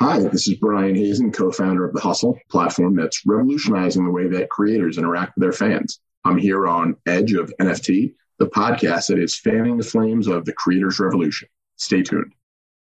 Hi, this is Brian Hazan, co founder of The HUSL, platform that's revolutionizing the way that creators interact with their fans. I'm here on Edge of NFT, the podcast that is fanning the flames of the creators' revolution. Stay tuned.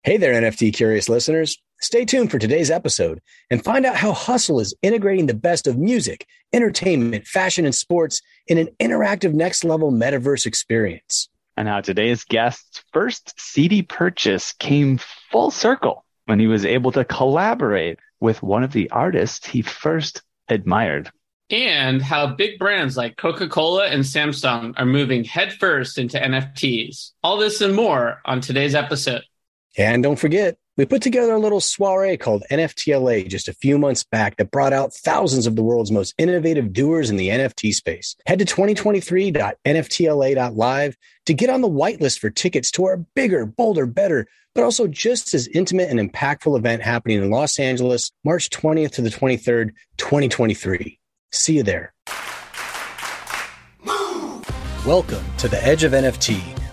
Hey there, NFT curious listeners. Stay tuned for today's episode and find out how HUSL is integrating the best of music, entertainment, fashion, and sports in an interactive next level metaverse experience. And how today's guest's first CD purchase came full circle when he was able to collaborate with one of the artists he first admired. And how big brands like Coca Cola and Samsung are moving headfirst into NFTs. All this and more on today's episode. And don't forget, we put together a little soiree called NFTLA just a few months back that brought out thousands of the world's most innovative doers in the NFT space. Head to 2023.nftla.live to get on the whitelist for tickets to our bigger, bolder, better, but also just as intimate and impactful event happening in Los Angeles, March 20th to the 23rd, 2023. See you there. Welcome to the Edge of NFT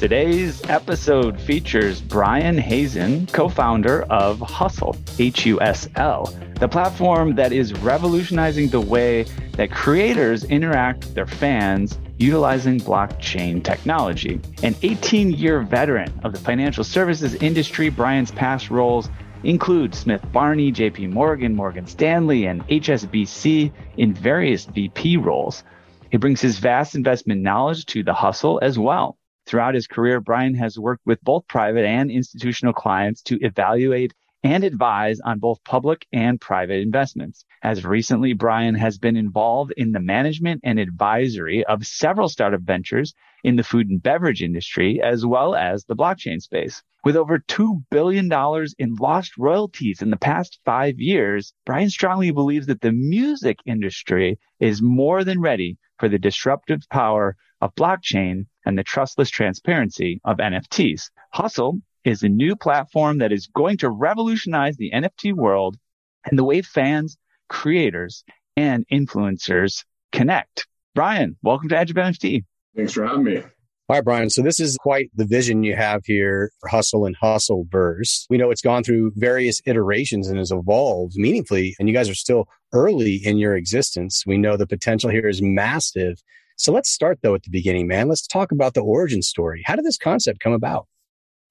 Today's episode features Brian Hazan, co founder of HUSL, H U S L, the platform that is revolutionizing the way that creators interact with their fans utilizing blockchain technology. An 18 year veteran of the financial services industry, Brian's past roles include Smith Barney, JP Morgan, Morgan Stanley, and HSBC in various VP roles. He brings his vast investment knowledge to the HUSL as well. Throughout his career, Brian has worked with both private and institutional clients to evaluate and advise on both public and private investments. As recently, Brian has been involved in the management and advisory of several startup ventures in the food and beverage industry, as well as the blockchain space. With over $2 billion in lost royalties in the past five years, Brian strongly believes that the music industry is more than ready for the disruptive power of blockchain and the trustless transparency of NFTs. HUSL is a new platform that is going to revolutionize the NFT world and the way fans, creators, and influencers connect. Brian, welcome to Edge of NFT. Thanks for having me. All right, Brian. So this is quite the vision you have here for HUSL and HUSL Hustleverse. We know it's gone through various iterations and has evolved meaningfully, and you guys are still early in your existence. We know the potential here is massive. So let's start though at the beginning, man. Let's talk about the origin story. How did this concept come about?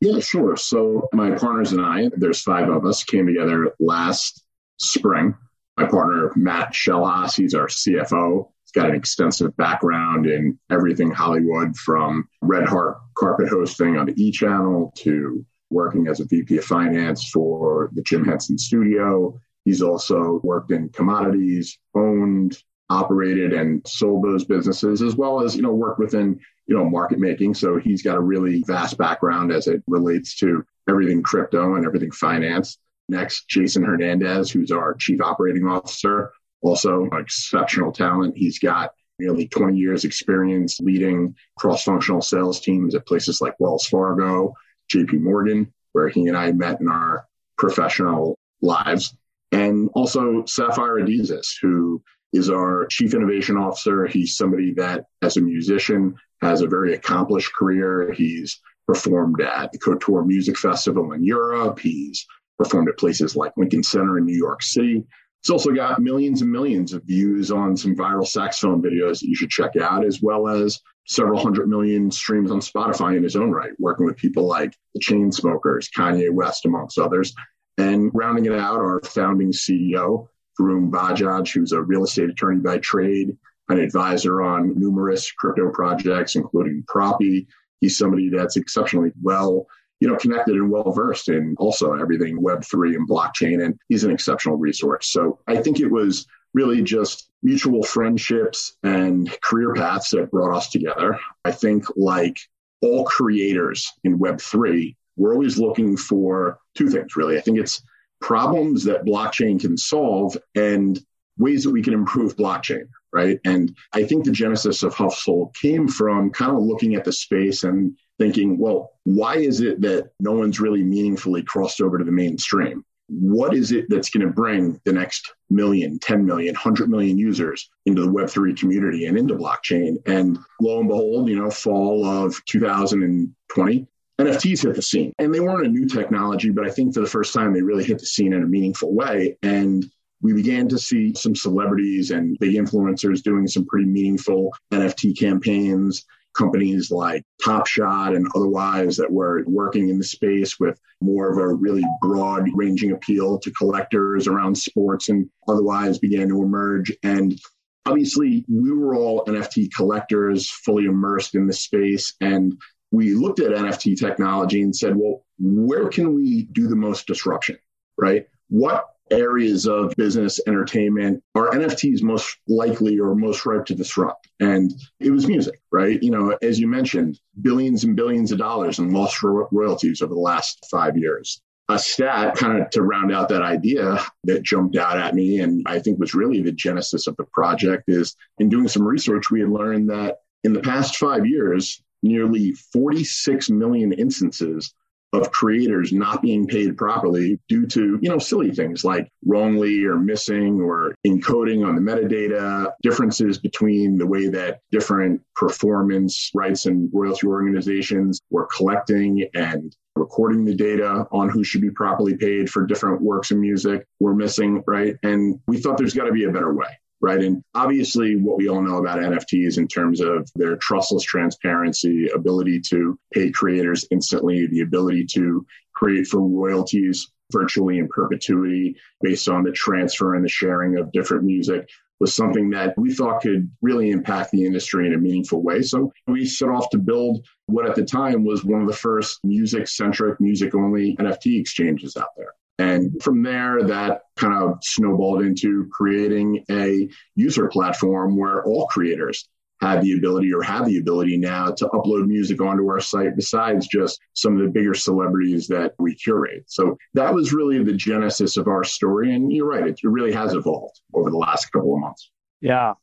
Yeah, sure. So my partners and I, there's five of us, came together last spring. My partner, Matt Shellhaas, he's our CFO. He's got an extensive background in everything Hollywood from Red Heart carpet hosting on the E Channel to working as a VP of finance for the Jim Henson studio. He's also worked in commodities, owned operated and sold those businesses as well as you know work within you know market making. So he's got a really vast background as it relates to everything crypto and everything finance. Next jason hernandez who's our chief operating officer also exceptional talent. He's got nearly 20 years experience leading cross-functional sales teams at places like wells fargo jp morgan where he and i met in our professional lives. And also sapphire adizes who is our chief innovation officer. He's somebody that, as a musician, has a very accomplished career. He's performed at the Couture Music Festival in Europe. He's performed at places like Lincoln Center in New York City. He's also got millions and millions of views on some viral saxophone videos that you should check out, as well as several hundred million streams on Spotify in his own right, working with people like the Chainsmokers, Kanye West, amongst others. And rounding it out, our founding CEO, Varun Bajaj, who's a real estate attorney by trade, an advisor on numerous crypto projects, including Propy. He's somebody that's exceptionally well, you know, connected and well versed in also everything Web3 and blockchain. And he's an exceptional resource. So I think it was really just mutual friendships and career paths that brought us together. I think like all creators in Web3, we're always looking for two things really. I think it's problems that blockchain can solve and ways that we can improve blockchain, right? And I think the genesis of HUSL came from kind of looking at the space and thinking, well, why is it that no one's really meaningfully crossed over to the mainstream? What is it that's going to bring the next million, 10 million, 100 million users into the Web3 community and into blockchain? And lo and behold, you know, fall of 2020, NFTs hit the scene. And they weren't a new technology, but I think for the first time, they really hit the scene in a meaningful way. And we began to see some celebrities and big influencers doing some pretty meaningful NFT campaigns. Companies like Top Shot and otherwise that were working in the space with more of a really broad ranging appeal to collectors around sports and otherwise began to emerge. And obviously, we were all NFT collectors, fully immersed in the space. And we looked at NFT technology and said, well, where can we do the most disruption, right? What areas of business entertainment are NFTs most likely or most ripe to disrupt? And it was music, right? You know, as you mentioned, billions and billions of dollars in lost royalties over the last five years. A stat kind of to round out that idea that jumped out at me and I think was really the genesis of the project is in doing some research, we had learned that in the past five years, nearly 46 million instances of creators not being paid properly due to, you know, silly things like wrongly or missing or encoding on the metadata, differences between the way that different performance rights and royalty organizations were collecting and recording the data on who should be properly paid for different works of music were missing, right? And we thought there's got to be a better way right? And obviously, what we all know about NFTs in terms of their trustless transparency, ability to pay creators instantly, the ability to create for royalties virtually in perpetuity based on the transfer and the sharing of different music was something that we thought could really impact the industry in a meaningful way. So we set off to build what at the time was one of the first music centric, music only NFT exchanges out there. And from there, that kind of snowballed into creating a user platform where all creators had the ability or have the ability now to upload music onto our site besides just some of the bigger celebrities that we curate. So that was really the genesis of our story. And you're right, it really has evolved over the last couple of months. Yeah.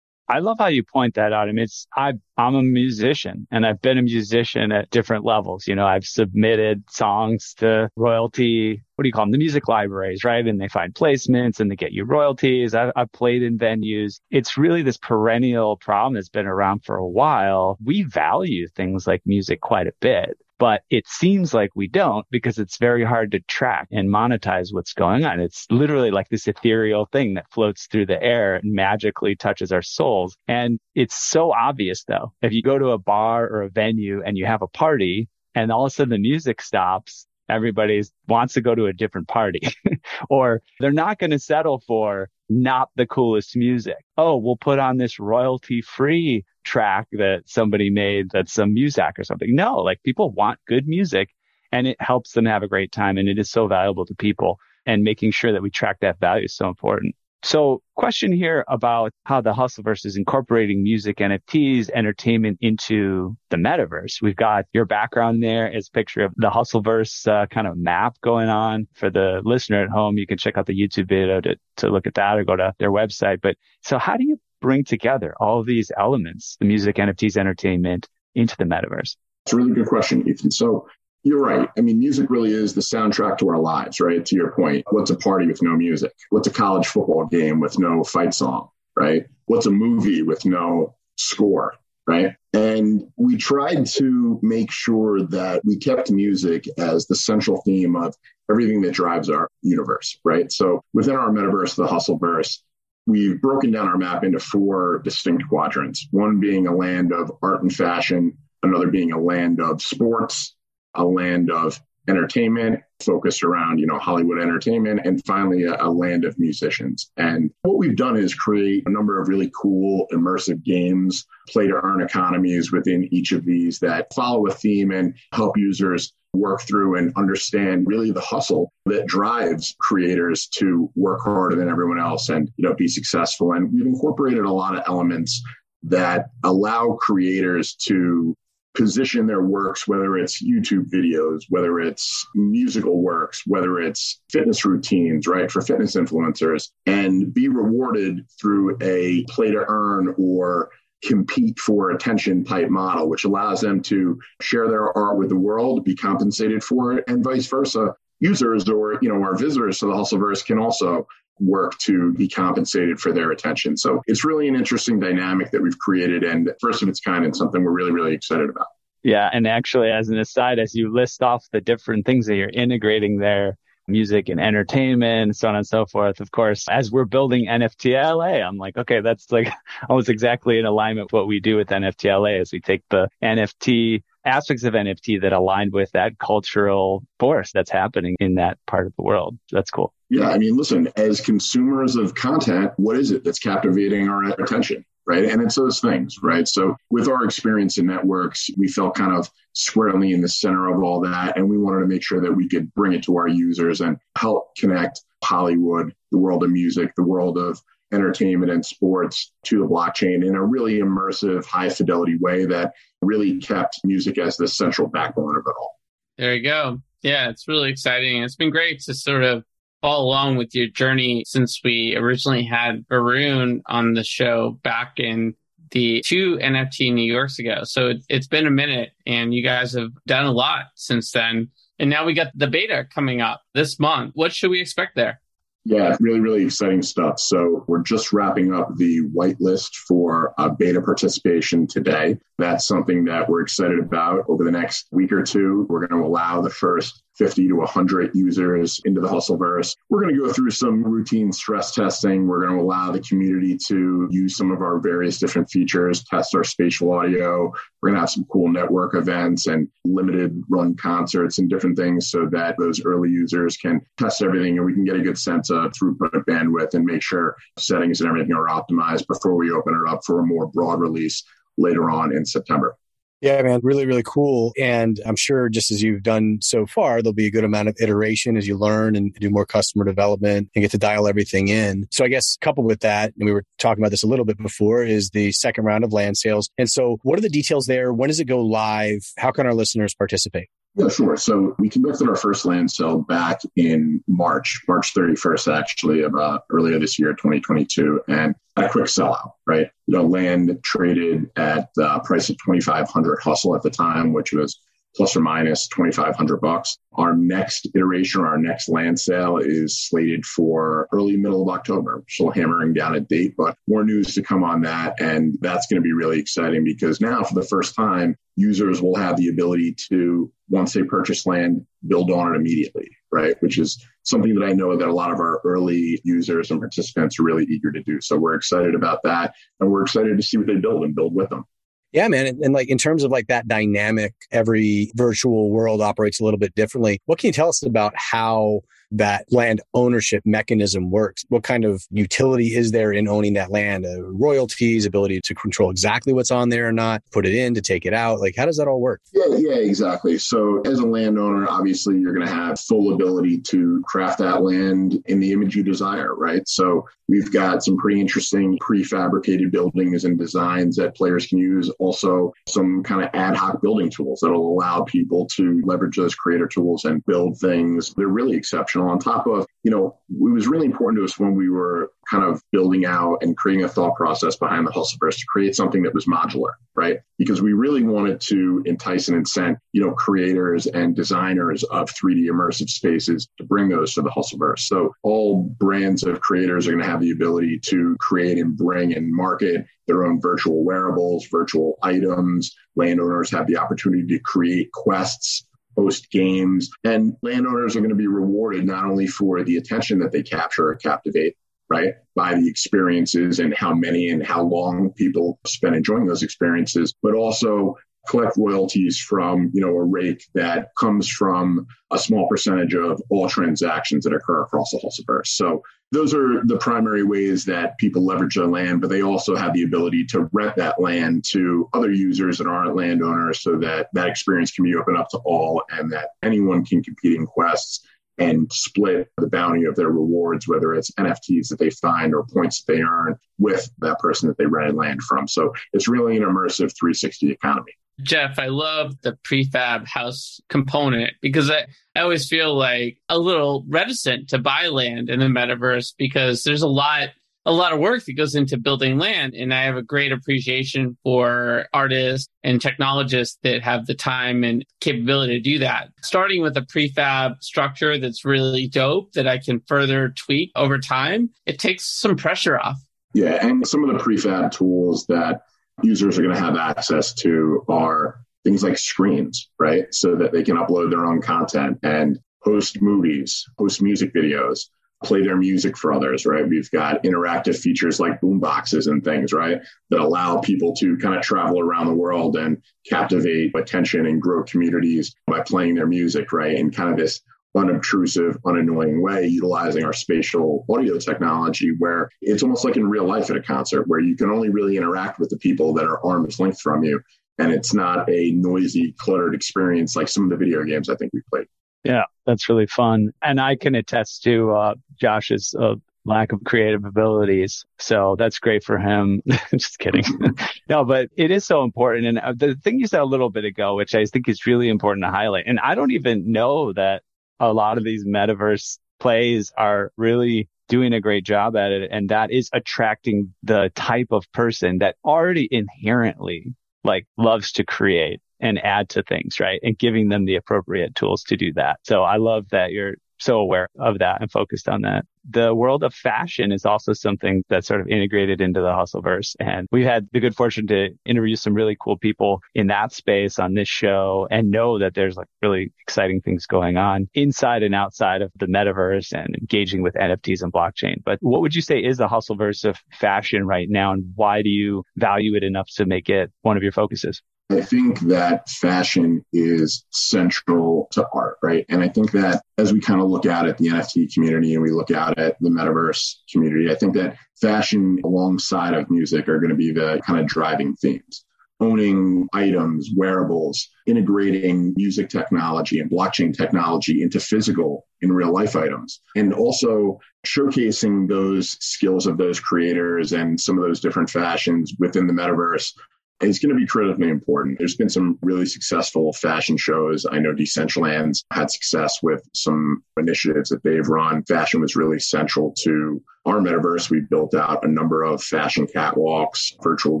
I love how you point that out. I mean, it's, I, I'm a musician and I've been a musician at different levels. You know, I've submitted songs to royalty, what do you call them? The music libraries, right? And they find placements and they get you royalties. I've, I've played in venues. It's really this perennial problem that's been around for a while. We value things like music quite a bit but it seems like we don't because it's very hard to track and monetize what's going on. It's literally like this ethereal thing that floats through the air and magically touches our souls. And it's so obvious though. If you go to a bar or a venue and you have a party and all of a sudden the music stops, everybody wants to go to a different party or they're not going to settle for not the coolest music. Oh, we'll put on this royalty free track that somebody made that's some Muzak or something. No, like people want good music and it helps them have a great time. And it is so valuable to people and making sure that we track that value is so important. So question here about how the Hustleverse is incorporating music, NFTs, entertainment into the metaverse. We've got your background there as a picture of the Hustleverse uh, kind of map going on for the listener at home. You can check out the YouTube video to, to look at that or go to their website. But so how do you bring together all these elements, the music, NFTs, entertainment into the metaverse? It's a really good question, Ethan. So you're right. I mean, music really is the soundtrack to our lives, right? To your point, what's a party with no music? What's a college football game with no fight song, right? What's a movie with no score, right? And we tried to make sure that we kept music as the central theme of everything that drives our universe, right? So within our metaverse, the Hustleverse, we've broken down our map into four distinct quadrants one being a land of art and fashion, another being a land of sports, a land of entertainment focused around you know hollywood entertainment and finally a, a, land of musicians. And what we've done is create a number of really cool immersive games play to earn economies within each of these that follow a theme and help users work through and understand really the hustle that drives creators to work harder than everyone else and you know be successful. And we've incorporated a lot of elements that allow creators to position their works, whether it's YouTube videos, whether it's musical works, whether it's fitness routines, right, for fitness influencers, and be rewarded through a play to earn or compete for attention type model, which allows them to share their art with the world, be compensated for it, and vice versa. Users or you know our visitors to the Hustleverse can also work to be compensated for their attention. So it's really an interesting dynamic that we've created and first of its kind and something we're really, really excited about. Yeah. And actually, as an aside, as you list off the different things that you're integrating there, music and entertainment, so on and so forth. Of course, as we're building NFTLA, I'm like, okay, that's like almost exactly in alignment with what we do with NFTLA as we take the NFT aspects of NFT that align with that cultural force that's happening in that part of the world. That's cool. Yeah, I mean, listen, as consumers of content, what is it that's captivating our attention? Right. And it's those things, right? So, with our experience in networks, we felt kind of squarely in the center of all that. And we wanted to make sure that we could bring it to our users and help connect Hollywood, the world of music, the world of entertainment and sports to the blockchain in a really immersive, high fidelity way that really kept music as the central backbone of it all. There you go. Yeah, it's really exciting. It's been great to sort of follow along with your journey since we originally had Varun on the show back in the two NFT New Yorks ago. So it's been a minute and you guys have done a lot since then. And now we got the beta coming up this month. What should we expect there? Yeah, really, really exciting stuff. So we're just wrapping up the whitelist for uh, beta participation today. That's something that we're excited about. Over the next week or two, we're going to allow the first 50 to 100 users into the Hustleverse. We're going to go through some routine stress testing. We're going to allow the community to use some of our various different features, test our spatial audio. We're going to have some cool network events and limited run concerts and different things so that those early users can test everything and we can get a good sense of throughput bandwidth and make sure settings and everything are optimized before we open it up for a more broad release later on in September. Yeah, man, really, really cool. And I'm sure just as you've done so far, there'll be a good amount of iteration as you learn and do more customer development and get to dial everything in. So I guess coupled with that, and we were talking about this a little bit before, is the second round of land sales. And so what are the details there? When does it go live? How can our listeners participate? Yeah, sure. So we conducted our first land sale back in March, March 31st, actually, about uh, earlier this year, 2022, and a quick sellout, right? You know, land traded at the price of 2,500 hustle at the time, which was plus or minus 2,500 bucks. Our next iteration our next land sale is slated for early middle of October. Still hammering down a date, but more news to come on that. And that's going to be really exciting because now for the first time, users will have the ability to, once they purchase land, build on it immediately, right? Which is something that I know that a lot of our early users and participants are really eager to do. So we're excited about that. And we're excited to see what they build and build with them. Yeah, man. And, and, like in terms of like that dynamic, every virtual world operates a little bit differently. What can you tell us about how that land ownership mechanism works. What kind of utility is there in owning that land? Uh, royalties, ability to control exactly what's on there or not, put it in to take it out. Like, how does that all work? Yeah, yeah, exactly. So, as a landowner, obviously, you're going to have full ability to craft that land in the image you desire, right? So, we've got some pretty interesting prefabricated buildings and designs that players can use. Also, some kind of ad hoc building tools that'll allow people to leverage those creator tools and build things. They're really exceptional on top of, you know, it was really important to us when we were kind of building out and creating a thought process behind the Hustleverse to create something that was modular, right? Because we really wanted to entice and incent, you know, creators and designers of 3D immersive spaces to bring those to the Hustleverse. So all brands of creators are going to have the ability to create and bring and market their own virtual wearables, virtual items. Landowners have the opportunity to create quests host games, and landowners are going to be rewarded not only for the attention that they capture or captivate, right, by the experiences and how many and how long people spend enjoying those experiences, but also collect royalties from you know a rake that comes from a small percentage of all transactions that occur across the Hustleverse. So those are the primary ways that people leverage their land, but they also have the ability to rent that land to other users that aren't landowners so that that experience can be open up to all and that anyone can compete in quests and split the bounty of their rewards, whether it's NFTs that they find or points that they earn with that person that they rented land from. So it's really an immersive 360 economy. Jeff, I love the prefab house component because I, I always feel like a little reticent to buy land in the metaverse because there's a lot a lot of work that goes into building land. And I have a great appreciation for artists and technologists that have the time and capability to do that. Starting with a prefab structure that's really dope that I can further tweak over time, it takes some pressure off. Yeah. And some of the prefab tools that users are going to have access to are things like screens, right? So that they can upload their own content and host movies, host music videos, play their music for others, right? We've got interactive features like boom boxes and things, right? That allow people to kind of travel around the world and captivate attention and grow communities by playing their music, right? In kind of this unobtrusive, unannoying way, utilizing our spatial audio technology where it's almost like in real life at a concert where you can only really interact with the people that are arm's length from you. And it's not a noisy, cluttered experience like some of the video games I think we played. Yeah, that's really fun. And I can attest to uh, Josh's uh, lack of creative abilities. So that's great for him. Just kidding. no, but it is so important. And uh, the thing you said a little bit ago, which I think is really important to highlight, and I don't even know that a lot of these metaverse plays are really doing a great job at it. And that is attracting the type of person that already inherently like loves to create and add to things, right? And giving them the appropriate tools to do that. So I love that you're so aware of that and focused on that. The world of fashion is also something that's sort of integrated into the hustleverse. And we've had the good fortune to interview some really cool people in that space on this show and know that there's like really exciting things going on inside and outside of the metaverse and engaging with NFTs and blockchain. But what would you say is the hustleverse of fashion right now? And why do you value it enough to make it one of your focuses? I think that fashion is central to art, right? And I think that as we kind of look out at the NFT community and we look out at the metaverse community, I think that fashion alongside of music are going to be the kind of driving themes. Owning items, wearables, integrating music technology and blockchain technology into physical in real life items, and also showcasing those skills of those creators and some of those different fashions within the metaverse is going to be critically important. There's been some really successful fashion shows. I know Decentraland's had success with some initiatives that they've run. Fashion was really central to our metaverse. We built out a number of fashion catwalks, virtual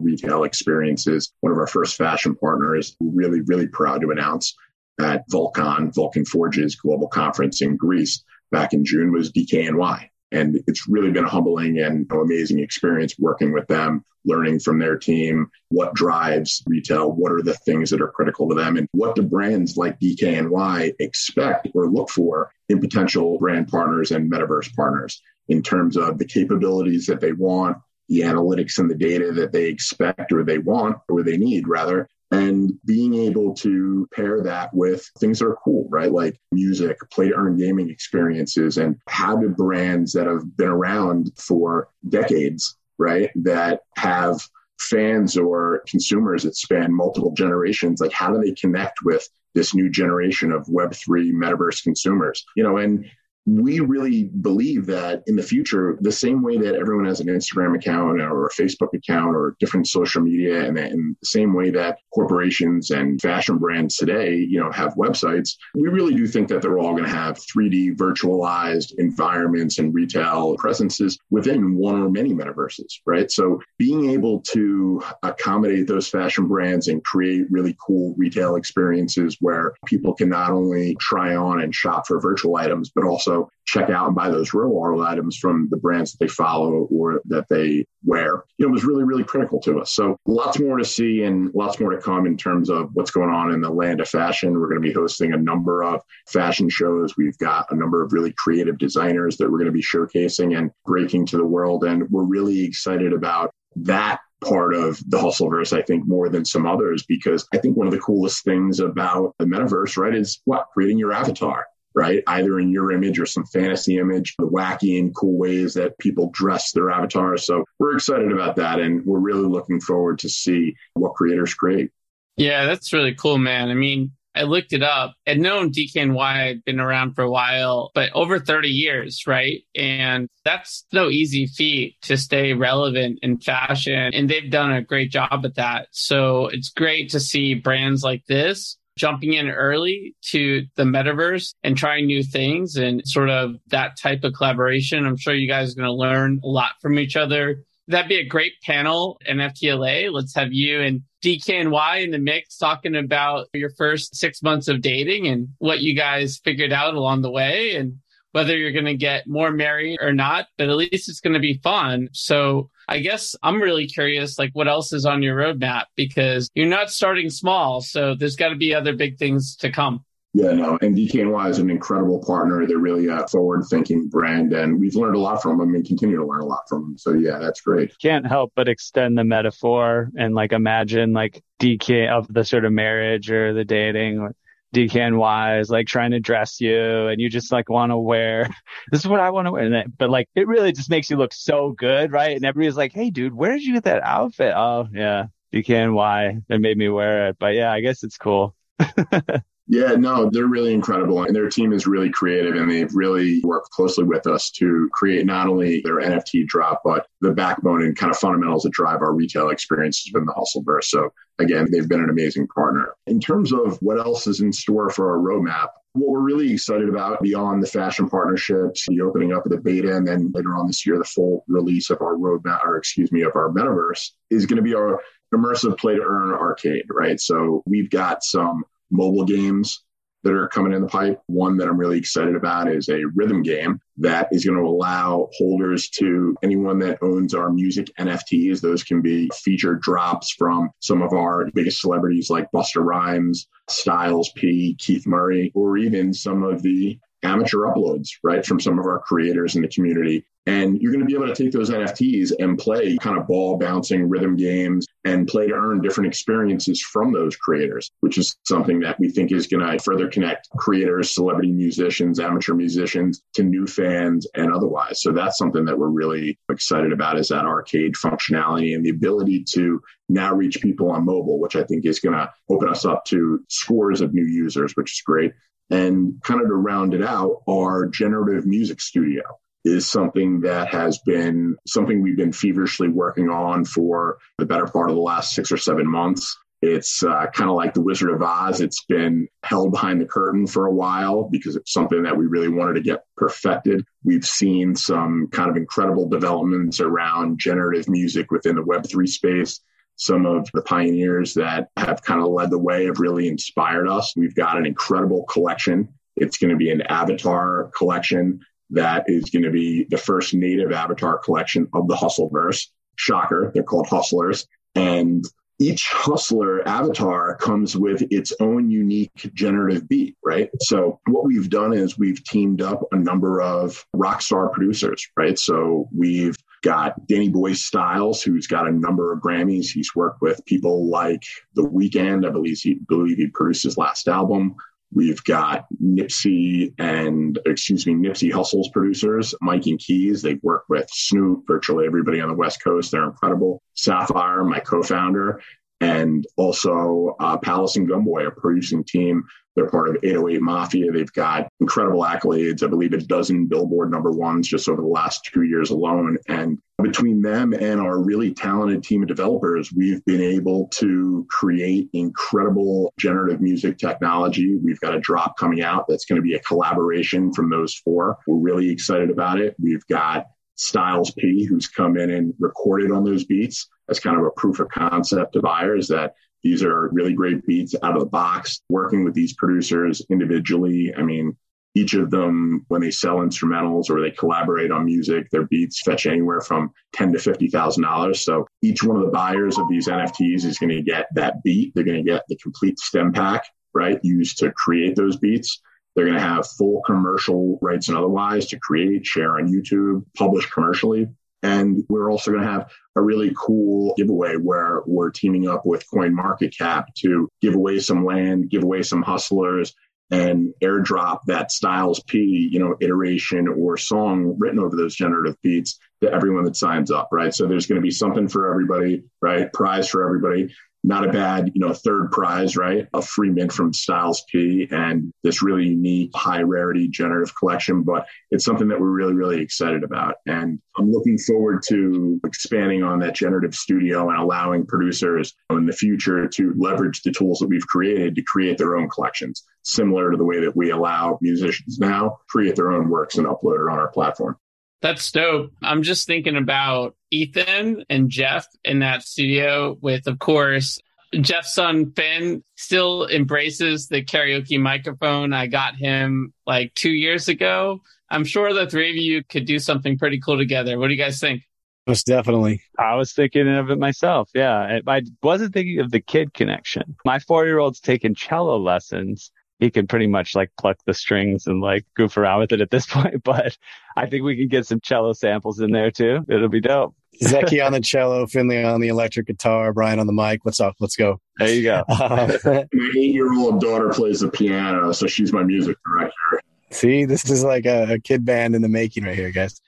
retail experiences. One of our first fashion partners, really, really proud to announce at Vulcan, Vulcan Forged's global conference in Greece back in June was DKNY. And it's really been a humbling and amazing experience working with them, learning from their team, what drives retail, what are the things that are critical to them, and what do brands like DKNY expect or look for in potential brand partners and metaverse partners in terms of the capabilities that they want, the analytics and the data that they expect or they want or they need rather, and being able to pair that with things that are cool, right? Like music, play to earn gaming experiences, and how do brands that have been around for decades, right, that have fans or consumers that span multiple generations, like how do they connect with this new generation of Web3 metaverse consumers? You know, and we really believe that in the future, the same way that everyone has an Instagram account or a Facebook account or different social media, and the same way that corporations and fashion brands today, you know, have websites, we really do think that they're all going to have 3D virtualized environments and retail presences within one or many metaverses, right? So being able to accommodate those fashion brands and create really cool retail experiences where people can not only try on and shop for virtual items, but also also check out and buy those real world items from the brands that they follow or that they wear. You know, was really, really critical to us. So lots more to see and lots more to come in terms of what's going on in the land of fashion. We're going to be hosting a number of fashion shows. We've got a number of really creative designers that we're going to be showcasing and breaking to the world. And we're really excited about that part of the hustleverse, I think, more than some others, because I think one of the coolest things about the metaverse, right, is what? Creating your avatar right? Either in your image or some fantasy image, the wacky and cool ways that people dress their avatars. So we're excited about that. And we're really looking forward to see what creators create. Yeah, that's really cool, man. I mean, I looked it up and known DKNY had been around for a while, but over 30 years, right? And that's no easy feat to stay relevant in fashion. And they've done a great job at that. So it's great to see brands like this jumping in early to the metaverse and trying new things and sort of that type of collaboration. I'm sure you guys are going to learn a lot from each other. That'd be a great panel, NFTLA. Let's have you and DKNY in the mix talking about your first six months of dating and what you guys figured out along the way and whether you're going to get more married or not, but at least it's going to be fun. So I guess I'm really curious, like what else is on your roadmap because you're not starting small. So there's got to be other big things to come. Yeah, no, and DKNY is an incredible partner. They're really a forward-thinking brand, and we've learned a lot from them and continue to learn a lot from them. So yeah, that's great. Can't help but extend the metaphor and like imagine like DK of the sort of marriage or the dating. DKNY is like trying to dress you, and you just like want to wear. This is what I want to wear, but like it really just makes you look so good, right? And everybody's like, "Hey, dude, where did you get that outfit?" Oh, yeah, DKNY. They made me wear it, but yeah, I guess it's cool. Yeah, no, they're really incredible. And their team is really creative and they've really worked closely with us to create not only their NFT drop, but the backbone and kind of fundamentals that drive our retail experience has been the Hustleverse. So again, they've been an amazing partner. In terms of what else is in store for our roadmap, what we're really excited about beyond the fashion partnerships, the opening up of the beta, and then later on this year, the full release of our roadmap, or excuse me, of our metaverse is going to be our immersive play to earn arcade, right? So we've got some mobile games that are coming in the pipe. One that I'm really excited about is a rhythm game that is going to allow holders to anyone that owns our music NFTs. Those can be featured drops from some of our biggest celebrities like Busta Rhymes, Styles P, Keith Murray, or even some of the amateur uploads, right, from some of our creators in the community. And you're going to be able to take those NFTs and play kind of ball bouncing rhythm games and play to earn different experiences from those creators, which is something that we think is going to further connect creators, celebrity musicians, amateur musicians to new fans and otherwise. So that's something that we're really excited about is that arcade functionality and the ability to now reach people on mobile, which I think is going to open us up to scores of new users, which is great. And kind of to round it out, our generative music studio is something that has been something we've been feverishly working on for the better part of the last six or seven months. It's uh, kind of like the Wizard of Oz. It's been held behind the curtain for a while because it's something that we really wanted to get perfected. We've seen some kind of incredible developments around generative music within the Web3 space some of the pioneers that have kind of led the way have really inspired us. We've got an incredible collection. It's going to be an avatar collection that is going to be the first native avatar collection of the Hustleverse. Shocker, they're called Hustlers. And each hustler avatar comes with its own unique generative beat, right? So what we've done is we've teamed up a number of rock star producers, right? So we've got Danny Boy Styles, who's got a number of Grammys. He's worked with people like The Weeknd. I believe he believe he produced his last album. We've got Nipsey and, excuse me, Nipsey Hussle's producers, Mike and Keys. They've worked with Snoop, virtually everybody on the West Coast. They're incredible. Sapphire, my co-founder, and also uh, Pvlace and Gumboy, a producing team they're part of 808 Mafia. They've got incredible accolades. I believe a dozen Billboard number ones just over the last two years alone. And between them and our really talented team of developers, we've been able to create incredible generative music technology. We've got a drop coming out that's going to be a collaboration from those four. We're really excited about it. We've got Styles P, who's come in and recorded on those beats as kind of a proof of concept to buyers that these are really great beats out of the box. Working with these producers individually, I mean, each of them, when they sell instrumentals or they collaborate on music, their beats fetch anywhere from ten to fifty thousand dollars. So each one of the buyers of these NFTs is going to get that beat. They're going to get the complete stem pack, right, used to create those beats. They're going to have full commercial rights and otherwise to create, share on YouTube, publish commercially. And we're also going to have a really cool giveaway where we're teaming up with Coin Market Cap to give away some land, give away some hustlers, and airdrop that Styles P, you know, iteration or song written over those generative beats to everyone that signs up, right? So there's going to be something for everybody, right? Prize for everybody. Not a bad, you know, third prize, right? A free mint from Styles P and this really unique, high rarity generative collection. But it's something that we're really, really excited about. And I'm looking forward to expanding on that generative studio and allowing producers in the future to leverage the tools that we've created to create their own collections, similar to the way that we allow musicians now create their own works and upload it on our platform. That's dope. I'm just thinking about Ethan and Jeff in that studio with, of course, Jeff's son Finn still embraces the karaoke microphone. I got him like two years ago. I'm sure the three of you could do something pretty cool together. What do you guys think? Most definitely. I was thinking of it myself. Yeah. I wasn't thinking of the kid connection. My four year old's taking cello lessons he can pretty much like pluck the strings and like goof around with it at this point. But I think we can get some cello samples in there too. It'll be dope. Zeki on the cello, Finley on the electric guitar, Brian on the mic. What's up? Let's go. There you go. Um, my eight year old daughter plays the piano, so she's my music director. See, this is like a, a kid band in the making right here, guys.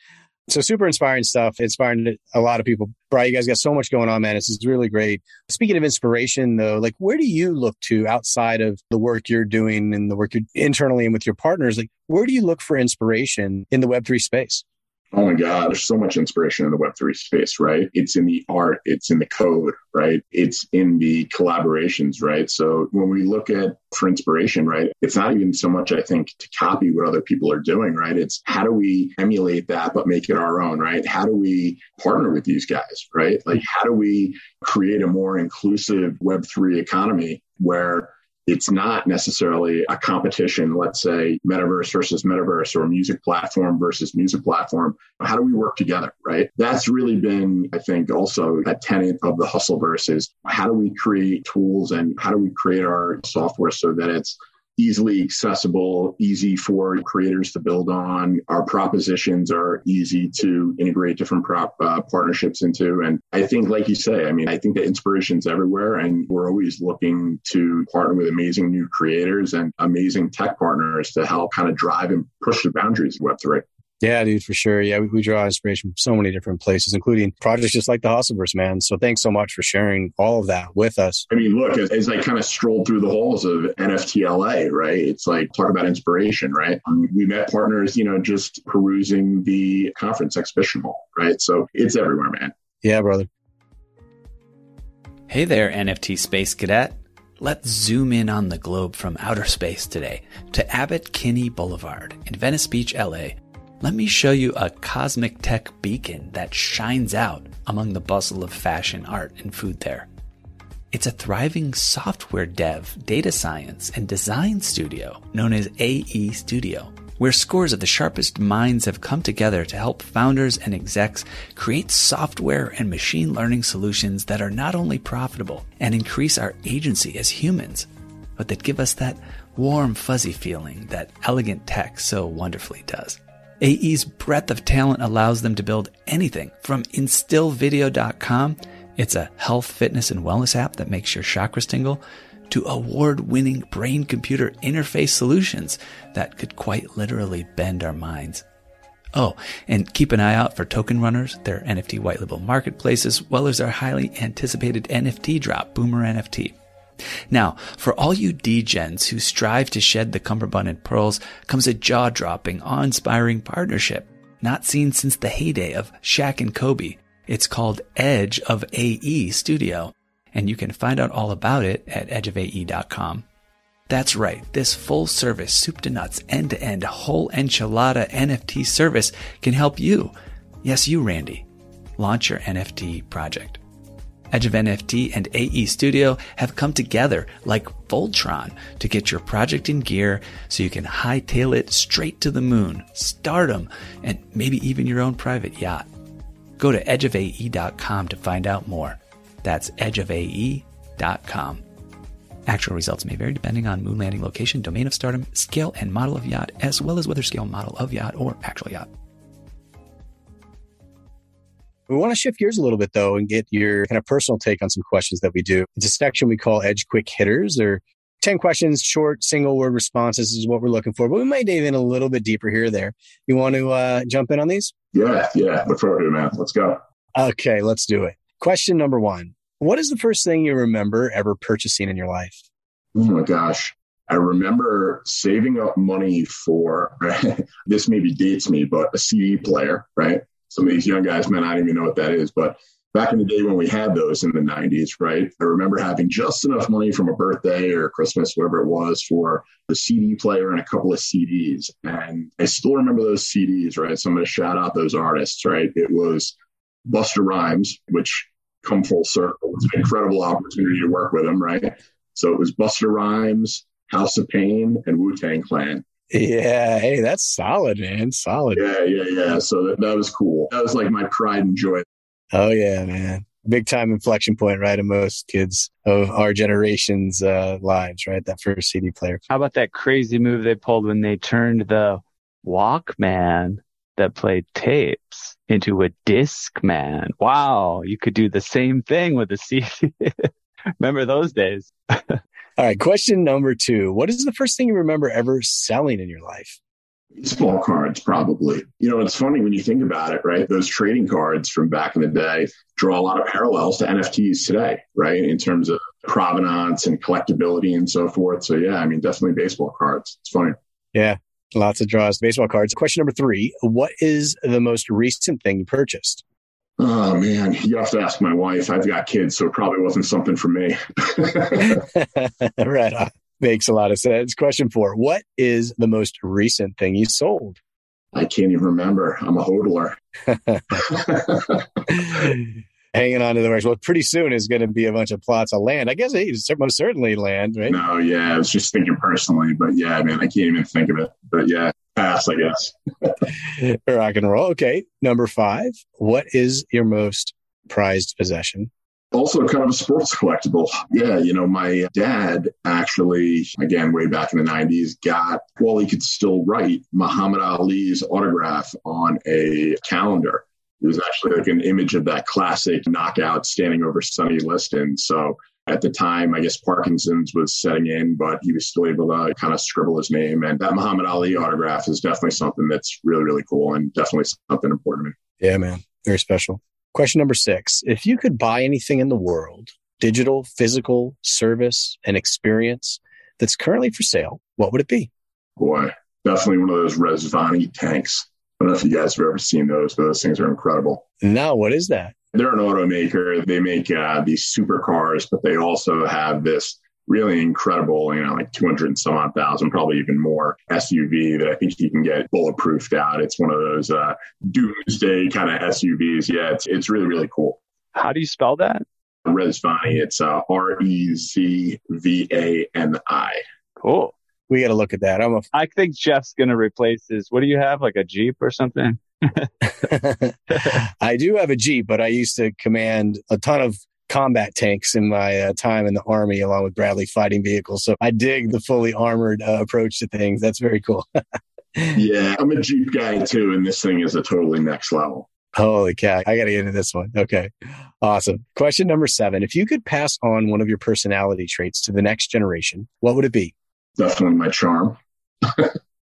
So super inspiring stuff, inspiring a lot of people. Brian, you guys got so much going on, man. This is really great. Speaking of inspiration though, like where do you look to outside of the work you're doing and the work you're internally and with your partners? Like where do you look for inspiration in the Web3 space? Oh my God, there's so much inspiration in the Web3 space, right? It's in the art, it's in the code, right? It's in the collaborations, right? So when we look at for inspiration, right, it's not even so much, I think, to copy what other people are doing, right? It's how do we emulate that, but make it our own, right? How do we partner with these guys, right? Like, how do we create a more inclusive Web3 economy where it's not necessarily a competition, let's say metaverse versus metaverse or music platform versus music platform. How do we work together, right? That's really been, I think, also a tenet of the hustle versus how do we create tools and how do we create our software so that it's easily accessible, easy for creators to build on. Our propositions are easy to integrate different prop uh, partnerships into. And I think, like you say, I mean, I think the inspiration's everywhere, and we're always looking to partner with amazing new creators and amazing tech partners to help kind of drive and push the boundaries of Web3. Yeah, dude, for sure. Yeah, we, we, draw inspiration from so many different places, including projects just like the Hustleverse, man. So thanks so much for sharing all of that with us. I mean, look, as, as I kind of strolled through the halls of NFTLA, right? It's like talk about inspiration, right? Um, we met partners, you know, just perusing the conference exhibition hall, right? So it's everywhere, man. Yeah, brother. Hey there, NFT Space Cadet. Let's zoom in on the globe from outer space today to Abbott Kinney Boulevard in Venice Beach, LA let me show you a cosmic tech beacon that shines out among the bustle of fashion, art, and food there. It's a thriving software dev, data science, and design studio known as AE Studio, where scores of the sharpest minds have come together to help founders and execs create software and machine learning solutions that are not only profitable and increase our agency as humans, but that give us that warm, fuzzy feeling that elegant tech so wonderfully does. AE's breadth of talent allows them to build anything from instillvideo.com. It's a health, fitness, and wellness app that makes your chakras tingle to award winning brain computer interface solutions that could quite literally bend our minds. Oh, and keep an eye out for Token Runners, their NFT white label marketplace, as well as our highly anticipated NFT drop, Boomer NFT. Now, for all you degens who strive to shed the cummerbund and pearls comes a jaw-dropping, awe-inspiring partnership, not seen since the heyday of Shaq and Kobe. It's called Edge of AE Studio, and you can find out all about it at edgeofae.com. That's right, this full service, soup to nuts, end to end, whole enchilada NFT service can help you, yes, you, Randy, launch your NFT project. Edge of NFT and AE Studio have come together like Voltron to get your project in gear so you can hightail it straight to the moon, stardom, and maybe even your own private yacht. Go to edgeofae.com to find out more. That's edgeofae.com. Actual results may vary depending on moon landing location, domain of stardom, scale and model of yacht, as well as whether scale model of yacht or actual yacht. We want to shift gears a little bit though and get your kind of personal take on some questions that we do. It's a section we call Edge Quick Hitters or 10 questions, short, single word responses is what we're looking for, but we might dive in a little bit deeper here there. You want to uh, jump in on these? Yeah, yeah. Look forward to it, man. Let's go. Okay, let's do it. Question number one What is the first thing you remember ever purchasing in your life? Oh my gosh. I remember saving up money for this maybe dates me, but a CD player, right? Some of these young guys might not even know what that is, but back in the day when we had those in the 90s, right? I remember having just enough money from a birthday or Christmas, whatever it was, for the CD player and a couple of CDs. And I still remember those CDs, right? So I'm going to shout out those artists, right? It was Busta Rhymes, which come full circle. It's an incredible opportunity to work with him, right? So it was Busta Rhymes, House of Pain, and Wu Tang Clan. Yeah, hey, that's solid, man. Solid. Yeah, yeah, yeah. So that, that was cool. That was like my pride and joy. Oh yeah, man. Big time inflection point, right? In most kids of our generation's uh, lives, right? That first CD player. How about that crazy move they pulled when they turned the Walkman that played tapes into a Discman? Wow, you could do the same thing with a CD. Remember those days? All right, question number two. What is the first thing you remember ever selling in your life? Baseball cards, probably. You know, it's funny when you think about it, right? Those trading cards from back in the day draw a lot of parallels to NFTs today, right? In terms of provenance and collectability and so forth. So, yeah, I mean, definitely baseball cards. It's funny. Yeah, lots of draws, baseball cards. Question number three What is the most recent thing you purchased? Oh man, you have to ask my wife. I've got kids, so it probably wasn't something for me. right on. Makes a lot of sense. Question four What is the most recent thing you sold? I can't even remember. I'm a hodler. Hanging on to the works. Well, pretty soon is going to be a bunch of plots of land. I guess hey, most certainly land, right? No, yeah. I was just thinking personally, but yeah, man, I can't even think of it. But yeah, pass, I guess. Rock and roll. Okay. Number five. What is your most prized possession? Also, kind of a sports collectible. Yeah, you know, my dad actually, again, way back in the 90s, got, while he could still write, Muhammad Ali's autograph on a calendar. It was actually like an image of that classic knockout standing over Sonny Liston. So at the time, I guess Parkinson's was setting in, but he was still able to kind of scribble his name. And that Muhammad Ali autograph is definitely something that's really, really cool and definitely something important to me. Yeah, man. Very special. Question number six. If you could buy anything in the world, digital, physical, service, and experience that's currently for sale, what would it be? Boy, definitely one of those Rezvani tanks. I don't know if you guys have ever seen those, but those things are incredible. No, what is that? They're an automaker. They make uh, these supercars, but they also have this really incredible, you know, like 200 and some odd thousand, probably even more SUV that I think you can get bulletproofed out. It's one of those uh, doomsday kind of SUVs. Yeah, it's, it's really, really cool. How do you spell that? Rezvani. It's uh, R E Z V A N I. Cool. We got to look at that. I'm a. I think Jeff's going to replace his. What do you have? Like a Jeep or something? I do have a Jeep, but I used to command a ton of combat tanks in my uh, time in the army, along with Bradley fighting vehicles. So I dig the fully armored uh, approach to things. That's very cool. yeah, I'm a Jeep guy too, and this thing is a totally next level. Holy cow. I got to get into this one. Okay. Awesome. Question number seven. If you could pass on one of your personality traits to the next generation, what would it be? Definitely my charm.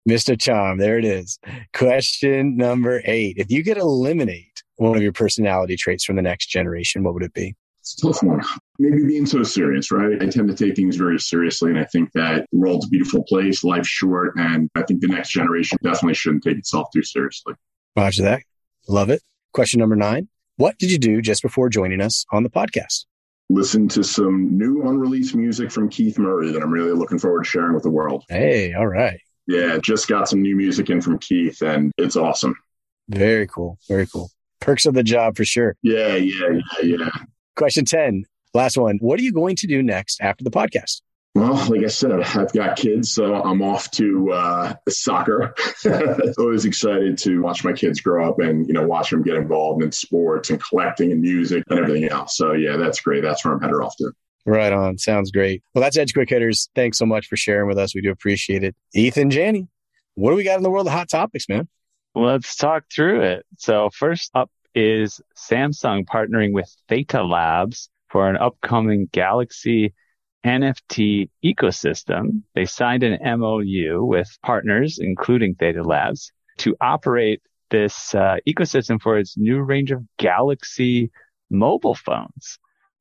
Mr. Charm, there it is. Question number eight. If you could eliminate one of your personality traits from the next generation, what would it be? It's a tough one. Maybe being so serious, right? I tend to take things very seriously, and I think that the world's a beautiful place, life's short, and I think the next generation definitely shouldn't take itself too seriously. Roger that. Love it. Question number nine. What did you do just before joining us on the podcast? Listen to some new unreleased music from Keith Murray that I'm really looking forward to sharing with the world. Hey, all right. Yeah, just got some new music in from Keith, and it's awesome. Very cool. Very cool. Perks of the job for sure. Yeah, yeah, yeah, yeah. Question 10, last one. What are you going to do next after the podcast? Well, like I said, I've got kids, so I'm off to uh, soccer. Always excited to watch my kids grow up and you know watch them get involved in sports and collecting and music and everything else. So yeah, that's great. That's where I'm headed off to. Right on. Sounds great. Well, that's Edge Quick Hitters. Thanks so much for sharing with us. We do appreciate it. Ethan, Janney, what do we got in the world of hot topics, man? Let's talk through it. So first up is Samsung partnering with Theta Labs for an upcoming Galaxy NFT ecosystem. They signed an MOU with partners, including Theta Labs, to operate this uh, ecosystem for its new range of Galaxy mobile phones.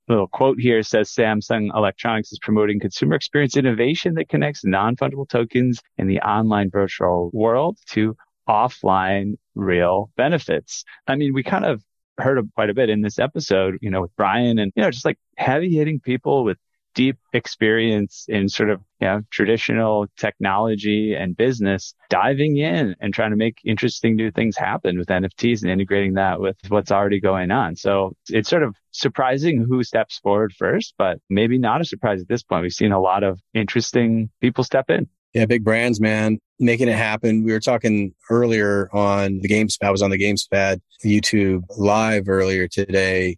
little quote here says Samsung Electronics is promoting consumer experience innovation that connects non-fungible tokens in the online virtual world to offline real benefits. I mean, we kind of heard quite a bit in this episode, you know, with Brian and, you know, just like heavy hitting people with deep experience in sort of you know, traditional technology and business, diving in and trying to make interesting new things happen with NFTs and integrating that with what's already going on. So it's sort of surprising who steps forward first, but maybe not a surprise at this point. We've seen a lot of interesting people step in. Yeah, big brands, man, making it happen. We were talking earlier on the games. I was on the GameSpad YouTube live earlier today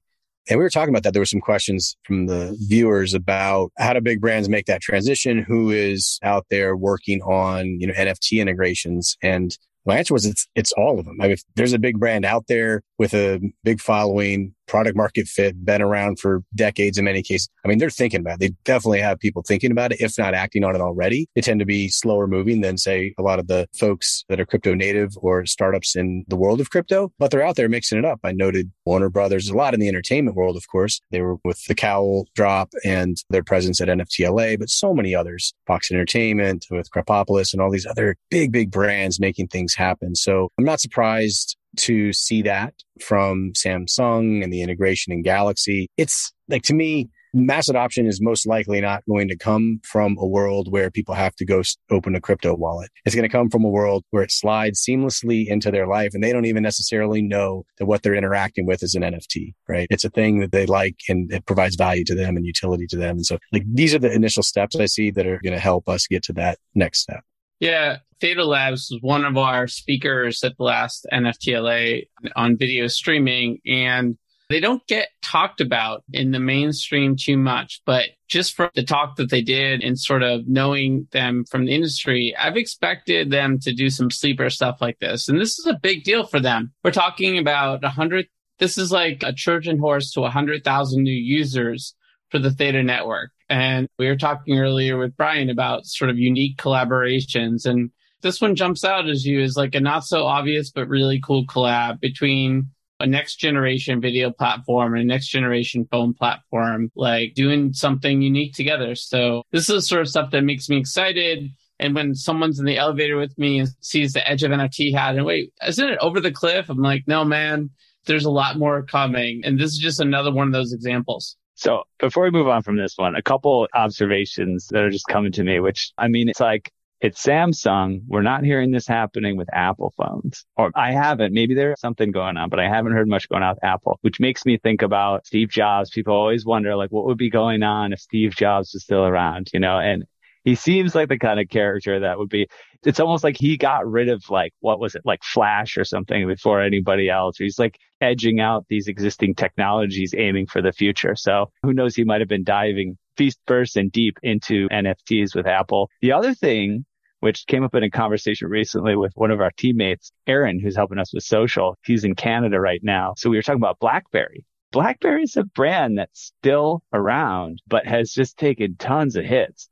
and we were talking about that. There were some questions from the viewers about how do big brands make that transition? Who is out there working on, you know, NFT integrations? And my answer was it's it's all of them. I mean, if there's a big brand out there with a big following, product market fit, been around for decades in many cases. I mean, they're thinking about it. They definitely have people thinking about it, if not acting on it already. They tend to be slower moving than say a lot of the folks that are crypto native or startups in the world of crypto, but they're out there mixing it up. I noted Warner Brothers, a lot in the entertainment world, of course. They were with the cowl drop and their presence at NFTLA, but so many others, Fox Entertainment with Krapopolis and all these other big, big brands making things happen. So I'm not surprised to see that from Samsung and the integration in Galaxy. It's like to me, mass adoption is most likely not going to come from a world where people have to go open a crypto wallet. It's going to come from a world where it slides seamlessly into their life and they don't even necessarily know that what they're interacting with is an NFT, right? It's a thing that they like and it provides value to them and utility to them. And so like these are the initial steps I see that are going to help us get to that next step. Yeah, Theta Labs was one of our speakers at the last NFTLA on video streaming, and they don't get talked about in the mainstream too much, but just from the talk that they did and sort of knowing them from the industry, I've expected them to do some sleeper stuff like this. And this is a big deal for them. We're talking about a hundred. This is like a Trojan horse to a hundred thousand new users for the Theta network. And we were talking earlier with Brian about sort of unique collaborations. And this one jumps out as you is like a not so obvious, but really cool collab between a next generation video platform and a next generation phone platform, like doing something unique together. So this is sort of stuff that makes me excited. And when someone's in the elevator with me and sees the edge of NFT hat and wait, isn't it over the cliff? I'm like, no, man, there's a lot more coming. And this is just another one of those examples. So before we move on from this one, a couple observations that are just coming to me, which I mean, it's like, it's Samsung. We're not hearing this happening with Apple phones. Or I haven't. Maybe there's something going on, but I haven't heard much going on with Apple, which makes me think about Steve Jobs. People always wonder, like, what would be going on if Steve Jobs was still around, you know? And he seems like the kind of character that would be it's almost like he got rid of like what was it like flash or something before anybody else he's like edging out these existing technologies aiming for the future so who knows he might have been diving feast first and deep into nfts with apple the other thing which came up in a conversation recently with one of our teammates aaron who's helping us with social he's in canada right now so we were talking about blackberry blackberry is a brand that's still around but has just taken tons of hits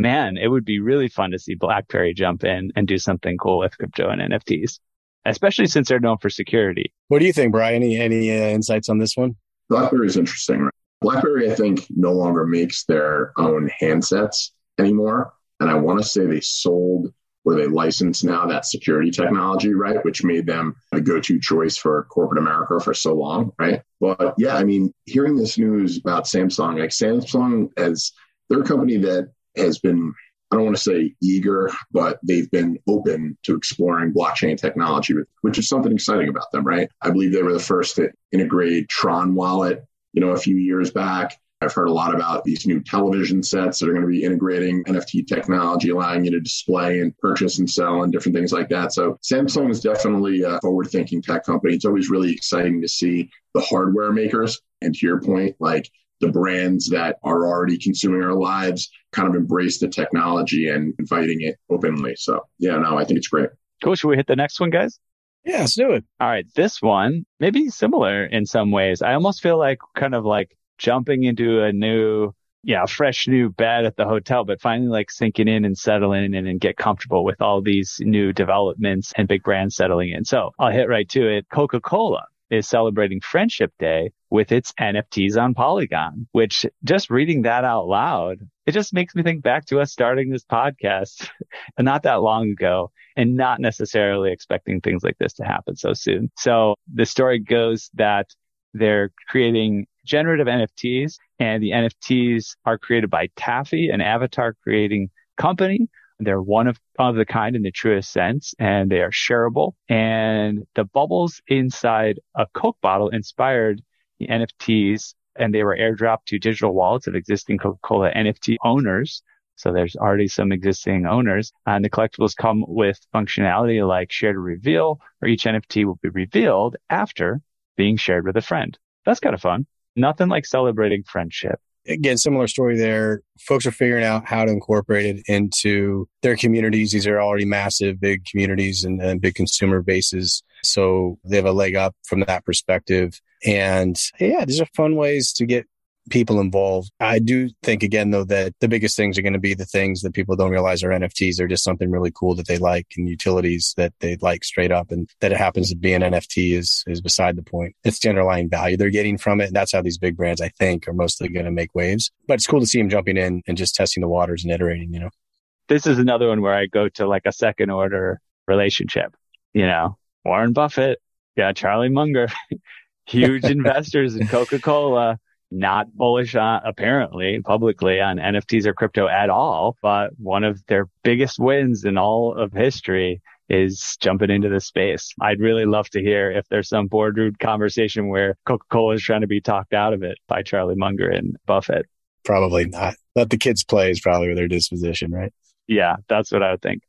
man, it would be really fun to see BlackBerry jump in and do something cool with crypto and NFTs, especially since they're known for security. What do you think, Brian? Any, any uh, insights on this one? BlackBerry is interesting. Right? BlackBerry, I think, no longer makes their own handsets anymore. And I want to say they sold or they license now that security technology, right? Which made them a go-to choice for corporate America for so long, right? But yeah, I mean, hearing this news about Samsung, like Samsung as they're a company that has been I don't want to say eager, but they've been open to exploring blockchain technology, which is something exciting about them, right? I believe they were the first to integrate Tron Wallet, you know, a few years back. I've heard a lot about these new television sets that are going to be integrating NFT technology, allowing you to display and purchase and sell and different things like that. So Samsung is definitely a forward thinking tech company. It's always really exciting to see the hardware makers. And to your point, like the brands that are already consuming our lives kind of embrace the technology and inviting it openly. So yeah, no, I think it's great. Cool. Should we hit the next one, guys? Yeah, let's do it. All right. This one, maybe similar in some ways. I almost feel like kind of like jumping into a new, yeah, fresh new bed at the hotel, but finally like sinking in and settling in and get comfortable with all these new developments and big brands settling in. So I'll hit right to it. Coca-Cola is celebrating Friendship Day with its NFTs on Polygon, which just reading that out loud, it just makes me think back to us starting this podcast not that long ago and not necessarily expecting things like this to happen so soon. So the story goes that they're creating generative NFTs and the NFTs are created by Tafi, an avatar creating company. They're one of, of the kind in the truest sense and they are shareable. And the bubbles inside a Coke bottle inspired the NFTs and they were airdropped to digital wallets of existing Coca-Cola NFT owners. So there's already some existing owners and the collectibles come with functionality like share to reveal or each NFT will be revealed after being shared with a friend. That's kind of fun. Nothing like celebrating friendship. Again, similar story there. Folks are figuring out how to incorporate it into their communities. These are already massive, big communities and, and big consumer bases. So they have a leg up from that perspective. And yeah, these are fun ways to get people involved. I do think again though that the biggest things are going to be the things that people don't realize are NFTs. They're just something really cool that they like and utilities that they like straight up and that it happens to be an NFT is is beside the point. It's the underlying value they're getting from it. And that's how these big brands I think are mostly going to make waves. But it's cool to see them jumping in and just testing the waters and iterating, you know. This is another one where I go to like a second order relationship, you know. Warren Buffett, yeah, Charlie Munger, huge investors in Coca-Cola not bullish on, apparently publicly on NFTs or crypto at all, but one of their biggest wins in all of history is jumping into the space. I'd really love to hear if there's some boardroom conversation where Coca-Cola is trying to be talked out of it by Charlie Munger and Buffett. Probably not. Let the kids play is probably their disposition, right? Yeah, that's what I would think.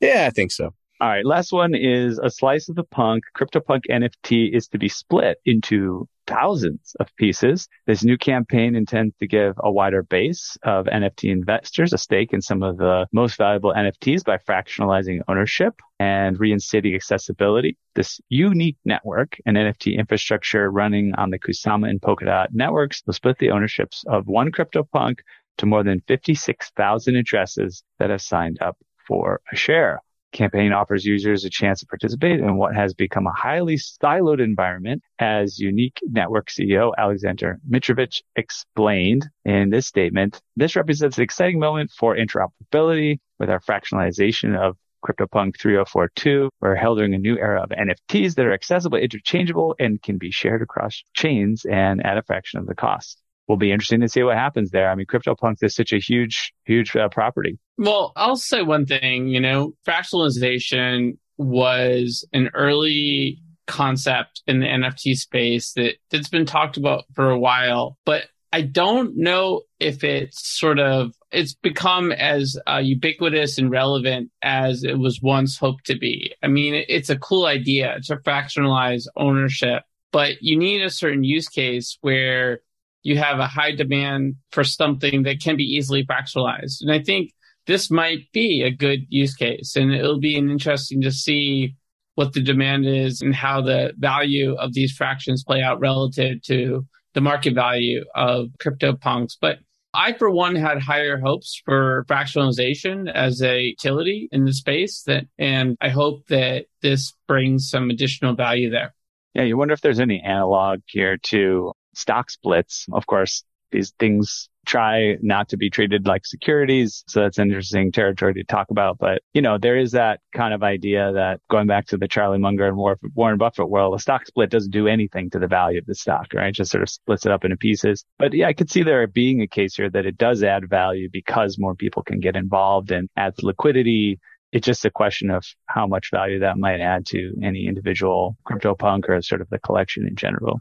Yeah, I think so. All right. Last one is a slice of the punk. CryptoPunk NFT is to be split into thousands of pieces. This new campaign intends to give a wider base of NFT investors a stake in some of the most valuable NFTs by fractionalizing ownership and reinstating accessibility. This unique network and NFT infrastructure running on the Kusama and Polkadot networks will split the ownerships of one CryptoPunk to more than 56,000 addresses that have signed up for a share. Campaign offers users a chance to participate in what has become a highly siloed environment, as Unique Network CEO Alexander Mitrovich explained in this statement. This represents an exciting moment for interoperability with our fractionalization of CryptoPunk 3042. We're heralding a new era of NFTs that are accessible, interchangeable, and can be shared across chains and at a fraction of the cost will be interesting to see what happens there. I mean, CryptoPunk is such a huge, huge uh, property. Well, I'll say one thing, you know, fractionalization was an early concept in the NFT space that that's been talked about for a while, but I don't know if it's sort of it's become as uh, ubiquitous and relevant as it was once hoped to be. I mean, it's a cool idea to fractionalize ownership, but you need a certain use case where you have a high demand for something that can be easily fractionalized. And I think this might be a good use case and it'll be interesting to see what the demand is and how the value of these fractions play out relative to the market value of crypto punks. But I, for one, had higher hopes for fractionalization as a utility in the space that, and I hope that this brings some additional value there. Yeah, you wonder if there's any analog here to stock splits. Of course, these things try not to be treated like securities. So that's interesting territory to talk about. But, you know, there is that kind of idea that going back to the Charlie Munger and Warren Buffett world, a stock split doesn't do anything to the value of the stock, right? It just sort of splits it up into pieces. But yeah, I could see there being a case here that it does add value because more people can get involved and adds liquidity. It's just a question of how much value that might add to any individual crypto punk or sort of the collection in general.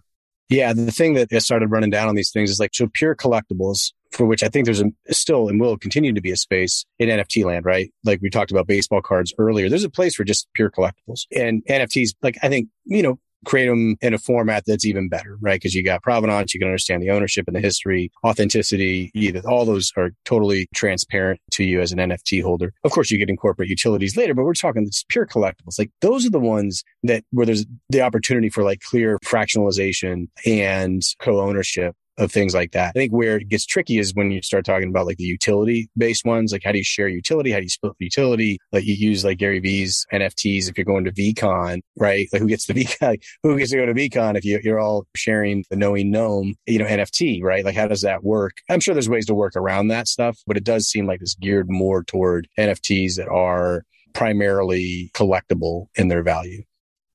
Yeah, the thing that I started running down on these things is like, so pure collectibles, for which I think there's a, still and will continue to be a space in NFT land, right? Like we talked about baseball cards earlier. There's a place for just pure collectibles and NFTs. Like I think, you know, create them in a format that's even better, right? Because you got provenance, you can understand the ownership and the history, authenticity, either all those are totally transparent to you as an NFT holder. Of course, you can incorporate utilities later, but we're talking just pure collectibles. Like those are the ones that where there's the opportunity for like clear fractionalization and co-ownership of things like that. I think where it gets tricky is when you start talking about like the utility based ones. Like how do you share utility? How do you split utility? Like you use like Gary V's NFTs if you're going to VeeCon, right? Like who gets the VeeCon? Who gets to go to VeeCon if you, you're all sharing the knowing gnome, you know, NFT, right? Like how does that work? I'm sure there's ways to work around that stuff, but it does seem like it's geared more toward NFTs that are primarily collectible in their value.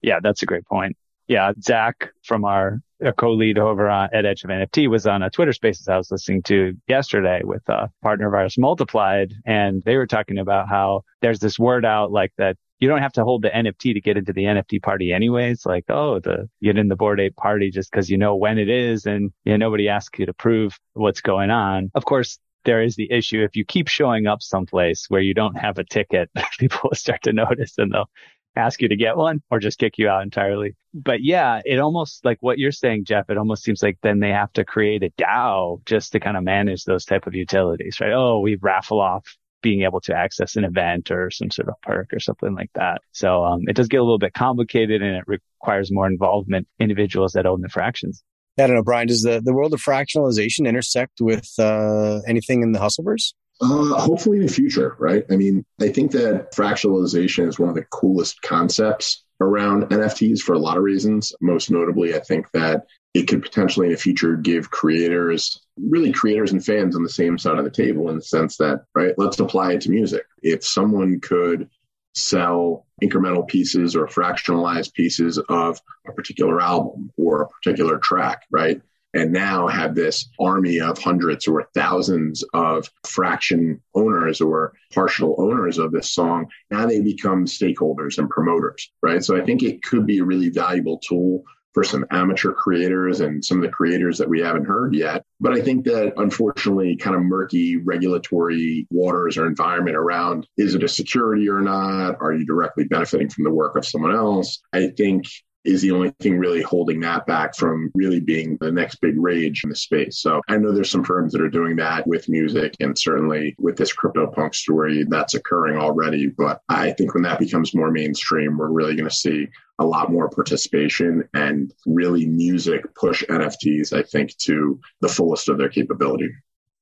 Yeah, that's a great point. Yeah, Zach from our co-lead over uh, at Edge of NFT was on a Twitter Spaces I was listening to yesterday with a partner of ours, Multiplied, and they were talking about how there's this word out like that you don't have to hold the NFT to get into the NFT party anyways. Like, oh, the get in the Bored Ape party just because you know when it is and you know, nobody asks you to prove what's going on. Of course, there is the issue if you keep showing up someplace where you don't have a ticket, people will start to notice and they'll ask you to get one or just kick you out entirely. But yeah, it almost like what you're saying, Jeff, it almost seems like then they have to create a DAO just to kind of manage those type of utilities, right? Oh, we raffle off being able to access an event or some sort of perk or something like that. So um, it does get a little bit complicated and it requires more involvement individuals that own the fractions. I don't know, Brian, does the, the world of fractionalization intersect with uh, anything in the HUSLverse? Uh, hopefully in the future, right? I mean, I think that fractionalization is one of the coolest concepts around NFTs for a lot of reasons. Most notably, I think that it could potentially in the future give creators, really creators and fans on the same side of the table in the sense that, right, let's apply it to music. If someone could sell incremental pieces or fractionalized pieces of a particular album or a particular track, right? And now have this army of hundreds or thousands of fraction owners or partial owners of this song. Now they become stakeholders and promoters, right? So I think it could be a really valuable tool for some amateur creators and some of the creators that we haven't heard yet. But I think that unfortunately, kind of murky regulatory waters or environment around is it a security or not? Are you directly benefiting from the work of someone else? I think is the only thing really holding that back from really being the next big rage in the space. So I know there's some firms that are doing that with music and certainly with this crypto punk story that's occurring already. But I think when that becomes more mainstream, we're really going to see a lot more participation and really music push NFTs, I think, to the fullest of their capability.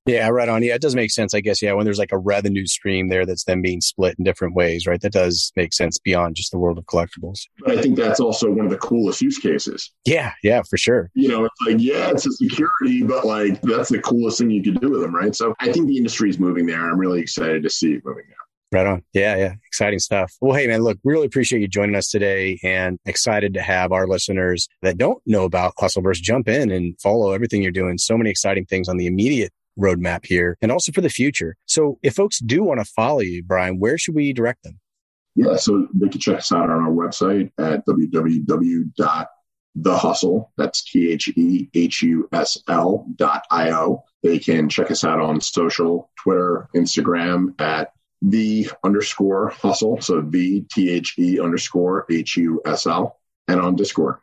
Yeah, right on. Yeah, it does make sense, I guess. Yeah, when there's like a revenue stream there that's then being split in different ways, right? That does make sense beyond just the world of collectibles. I think that's also one of the coolest use cases. Yeah, yeah, for sure. You know, it's like, yeah, it's a security, but like that's the coolest thing you could do with them, right? So I think the industry is moving there. I'm really excited to see it moving there. Right on. Yeah, yeah. Exciting stuff. Well, hey, man, look, really appreciate you joining us today and excited to have our listeners that don't know about HUSLverse jump in and follow everything you're doing. So many exciting things on the immediate roadmap here and also for the future. So if folks do want to follow you, Brian, where should we direct them? Yeah, so they can check us out on our website at www.thehusl. That's T H E H U S L dot I O. They can check us out on social, Twitter, Instagram at the underscore HUSL. So the T H E underscore H U S L and on Discord.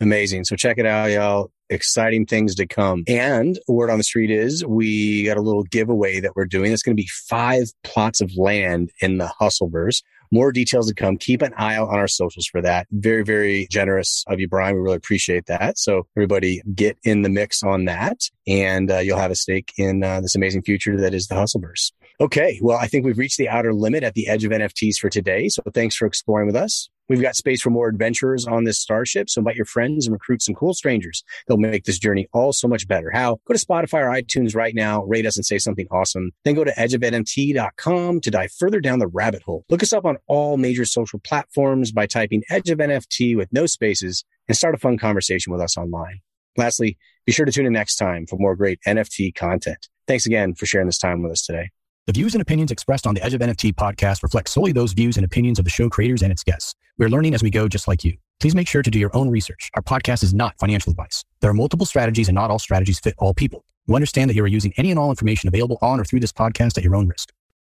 Amazing. So check it out, y'all. Exciting things to come. And word on the street is we got a little giveaway that we're doing. It's going to be five plots of land in the HUSLverse. More details to come. Keep an eye out on our socials for that. Very, very generous of you, Brian. We really appreciate that. So everybody get in the mix on that and uh, you'll have a stake in uh, this amazing future that is the HUSLverse. Okay. Well, I think we've reached the outer limit at the edge of NFTs for today. So thanks for exploring with us. We've got space for more adventurers on this starship. So invite your friends and recruit some cool strangers. They'll make this journey all so much better. How? Go to Spotify or iTunes right now, rate us and say something awesome. Then go to edgeofnft.com to dive further down the rabbit hole. Look us up on all major social platforms by typing edge of NFT with no spaces and start a fun conversation with us online. Lastly, be sure to tune in next time for more great NFT content. Thanks again for sharing this time with us today. The views and opinions expressed on the Edge of NFT podcast reflect solely those views and opinions of the show creators and its guests. We're learning as we go, just like you. Please make sure to do your own research. Our podcast is not financial advice. There are multiple strategies and not all strategies fit all people. You understand that you are using any and all information available on or through this podcast at your own risk.